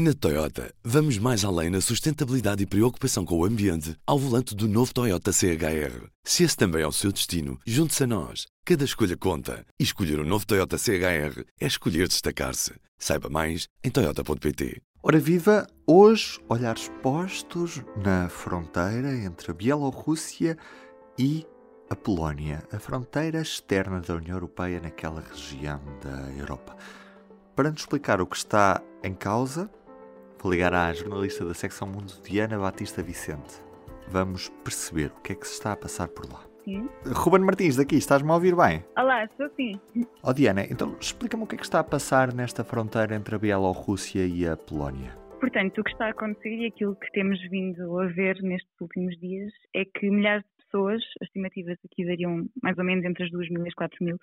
Na Toyota, vamos mais além na sustentabilidade e preocupação com o ambiente ao volante do novo Toyota CHR. Se esse também é o seu destino, junte-se a nós. Cada escolha conta. E escolher o um novo Toyota CHR é escolher destacar-se. Saiba mais em Toyota.pt. Ora viva, hoje olhares postos na fronteira entre a Bielorrússia e a Polónia, a fronteira externa da União Europeia naquela região da Europa. Para nos explicar o que está em causa, Vou ligar à jornalista da secção Mundo, Diana Batista Vicente. Vamos perceber o que é que se está a passar por lá. Sim. Ruben Martins, daqui, estás-me a ouvir bem? Olá, estou sim. Oh Diana, então explica-me o que é que está a passar nesta fronteira entre a Bielorrússia e a Polónia. Portanto, o que está a acontecer e aquilo que temos vindo a ver nestes últimos dias é que milhares de pessoas, as estimativas aqui variam mais ou menos entre as 2 mil e as 4 mil,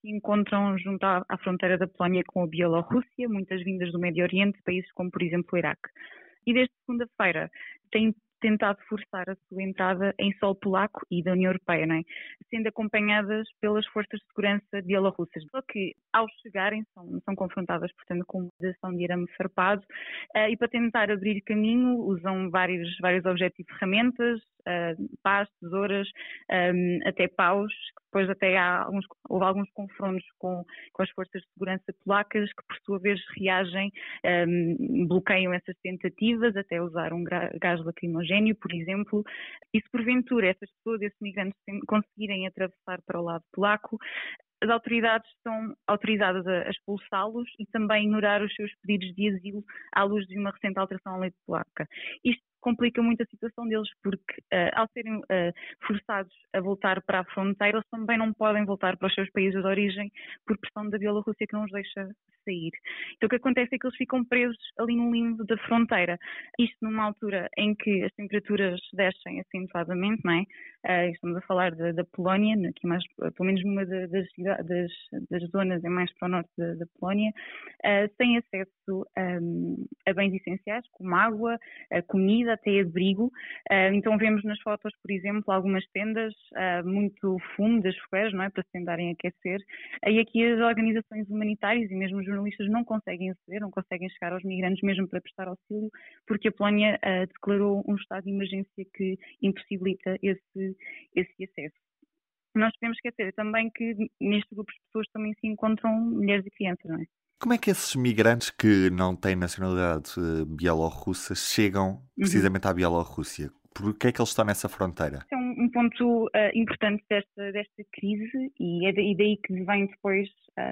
se encontram junto à, à fronteira da Polónia com a Bielorrússia, muitas vindas do Médio Oriente, países como, por exemplo, o Iraque. E desde segunda-feira têm tentado forçar a sua entrada em solo polaco e da União Europeia, é? sendo acompanhadas pelas forças de segurança bielorrussas. Só que, ao chegarem, são, são confrontadas, portanto, com uma ação de arame farpado uh, e para tentar abrir caminho usam vários, vários objetos e ferramentas, uh, pás, tesouras, um, até paus, depois até há alguns, houve alguns confrontos com, com as forças de segurança polacas que, por sua vez, reagem, um, bloqueiam essas tentativas, até usar um gás lacrimogéneo, por exemplo. E se porventura essas pessoas, esses migrantes, conseguirem atravessar para o lado polaco, as autoridades estão autorizadas a expulsá-los e também ignorar os seus pedidos de asilo à luz de uma recente alteração à lei polaca. Isto complica muito a situação deles, porque uh, ao serem uh, forçados a voltar para a fronteira, eles também não podem voltar para os seus países de origem por pressão da Bielorrússia que não os deixa sair. Então o que acontece é que eles ficam presos ali no limbo da fronteira. Isto numa altura em que as temperaturas descem acentuadamente, não é? Uh, estamos a falar da, Polónia, aqui mais, pelo menos numa das, das, das zonas é mais para o norte da, da Polónia, sem acesso um, a bens essenciais como água, comida, até abrigo. Uh, então vemos nas fotos, por exemplo, algumas tendas, uh, muito fumo das fogueiras, não é, para se tentarem aquecer. E aqui as organizações humanitárias e mesmo os jornalistas não conseguem aceder, não conseguem chegar aos migrantes mesmo para prestar auxílio, porque a Polónia uh, declarou um estado de emergência que impossibilita esse, esse acesso. Nós devemos esquecer também que neste grupo de pessoas também se encontram mulheres e crianças, não é? Como é que esses migrantes que não têm nacionalidade uh, bielorrussa chegam uhum. precisamente uhum. à Bielorrússia? Por que é que eles estão nessa fronteira? É um, um ponto uh, importante desta, desta crise e é daí, daí que vem depois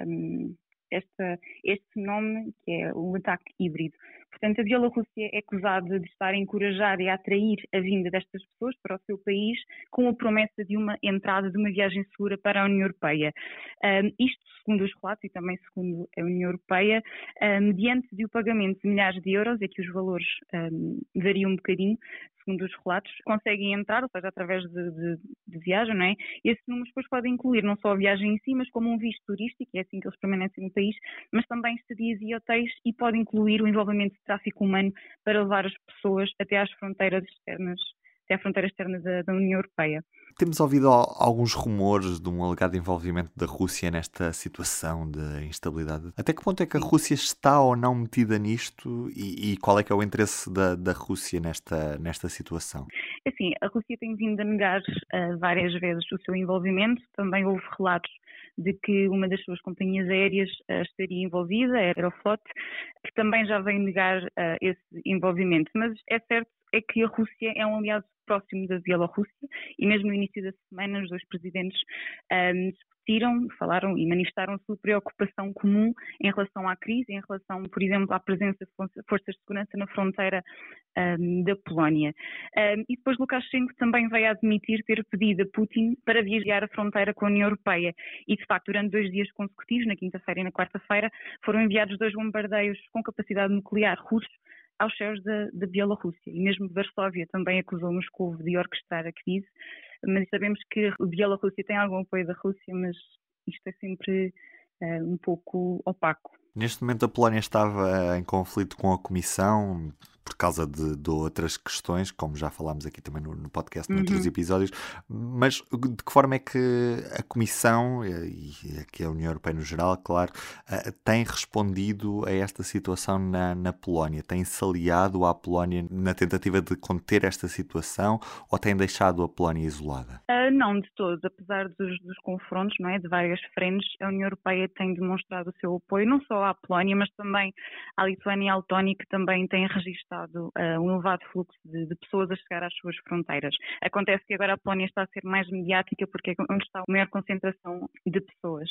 um, esta, este nome, que é o ataque híbrido. Portanto, a Bielorrússia é acusada de estar a encorajar e a atrair a vinda destas pessoas para o seu país com a promessa de uma entrada, de uma viagem segura para a União Europeia. Um, isto, segundo os relatos e também segundo a União Europeia, um, mediante de o pagamento de milhares de euros, é que os valores um, variam um bocadinho, segundo os relatos, conseguem entrar, ou seja, através de, de, de viagem, não é? Esses números depois podem incluir não só a viagem em si, mas como um visto turístico, é assim que eles permanecem no país, mas também estadias e hotéis e pode incluir o envolvimento tráfico humano para levar as pessoas até às fronteiras externas, até à fronteira externa da, da União Europeia. Temos ouvido alguns rumores de um alegado envolvimento da Rússia nesta situação de instabilidade. Até que ponto é que a Rússia está ou não metida nisto e, e qual é que é o interesse da, da Rússia nesta, nesta situação? Assim, a Rússia tem vindo a negar uh, várias vezes o seu envolvimento. Também houve relatos de que uma das suas companhias aéreas uh, estaria envolvida, a Aeroflot, que também já vem negar uh, esse envolvimento. Mas é certo é que a Rússia é um aliado próximo da Bielorrússia e mesmo no início da semana os dois presidentes um, discutiram, falaram e manifestaram sua preocupação comum em relação à crise, em relação, por exemplo, à presença de forças de segurança na fronteira um, da Polónia. Um, e depois Lukashenko também veio admitir ter pedido a Putin para viajar a fronteira com a União Europeia. E, de facto, durante dois dias consecutivos, na quinta-feira e na quarta-feira, foram enviados dois bombardeios com capacidade nuclear russos aos céus da, da Bielorrússia. E mesmo Varsóvia também acusou Moscou de orquestrar a crise, mas sabemos que a Bielorrússia tem algum apoio da Rússia, mas isto é sempre uh, um pouco opaco. Neste momento a Polónia estava em conflito com a Comissão por causa de, de, outras questões, como já falámos aqui também no, no podcast, uhum. noutros episódios. Mas de que forma é que a Comissão e aqui a União Europeia no geral, claro, uh, tem respondido a esta situação na, na Polónia? Tem-se aliado à Polónia na tentativa de conter esta situação ou tem deixado a Polónia isolada? Uh, não, de todos. Apesar dos, dos confrontos não é, de várias frentes, a União Europeia tem demonstrado o seu apoio não só à Polónia, mas também à Lituânia e à Letónia, que também têm registado uh, um elevado fluxo de, de, pessoas a chegar às suas fronteiras. Acontece que agora a Polónia está a ser mais mediática porque é onde está a maior concentração de pessoas.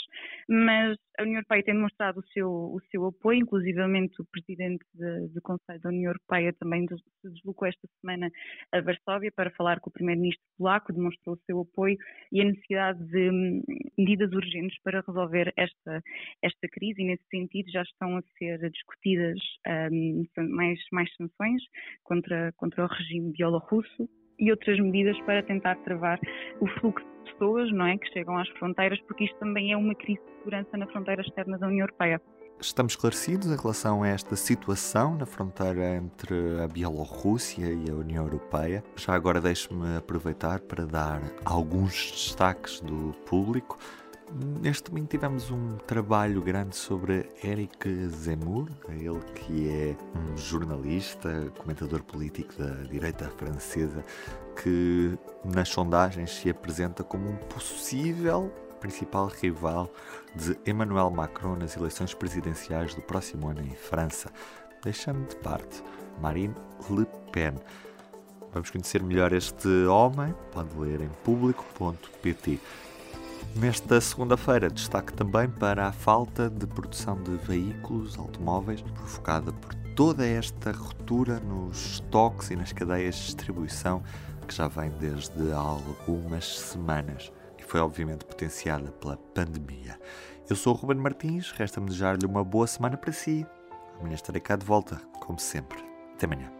Mas a União Europeia tem demonstrado o seu, o seu apoio, inclusivamente o Presidente do Conselho da União Europeia também se deslocou esta semana a Varsóvia para falar com o Primeiro-Ministro polaco, demonstrou o seu apoio e a necessidade de hum, medidas urgentes para resolver esta, esta crise e nesse sentido já estão a ser discutidas um, mais, mais sanções contra, contra o regime bielorrusso e outras medidas para tentar travar o fluxo de pessoas não é, que chegam às fronteiras, porque isto também é uma crise de segurança na fronteira externa da União Europeia. Estamos esclarecidos em relação a esta situação na fronteira entre a Bielorrússia e a União Europeia. Já agora deixe-me aproveitar para dar alguns destaques do público. Neste domingo tivemos um trabalho grande sobre Eric Zemmour, ele que é um jornalista, comentador político da direita francesa, que nas sondagens se apresenta como um possível principal rival de Emmanuel Macron nas eleições presidenciais do próximo ano em França, deixando de parte Marine Le Pen. Vamos conhecer melhor este homem, pode ler em público.pt. Nesta segunda-feira, destaque também para a falta de produção de veículos automóveis provocada por toda esta ruptura nos estoques e nas cadeias de distribuição que já vem desde algumas semanas e foi obviamente potenciada pela pandemia. Eu sou o Ruben Martins, resta-me desejar-lhe uma boa semana para si. Amanhã estarei cá de volta, como sempre. Até amanhã.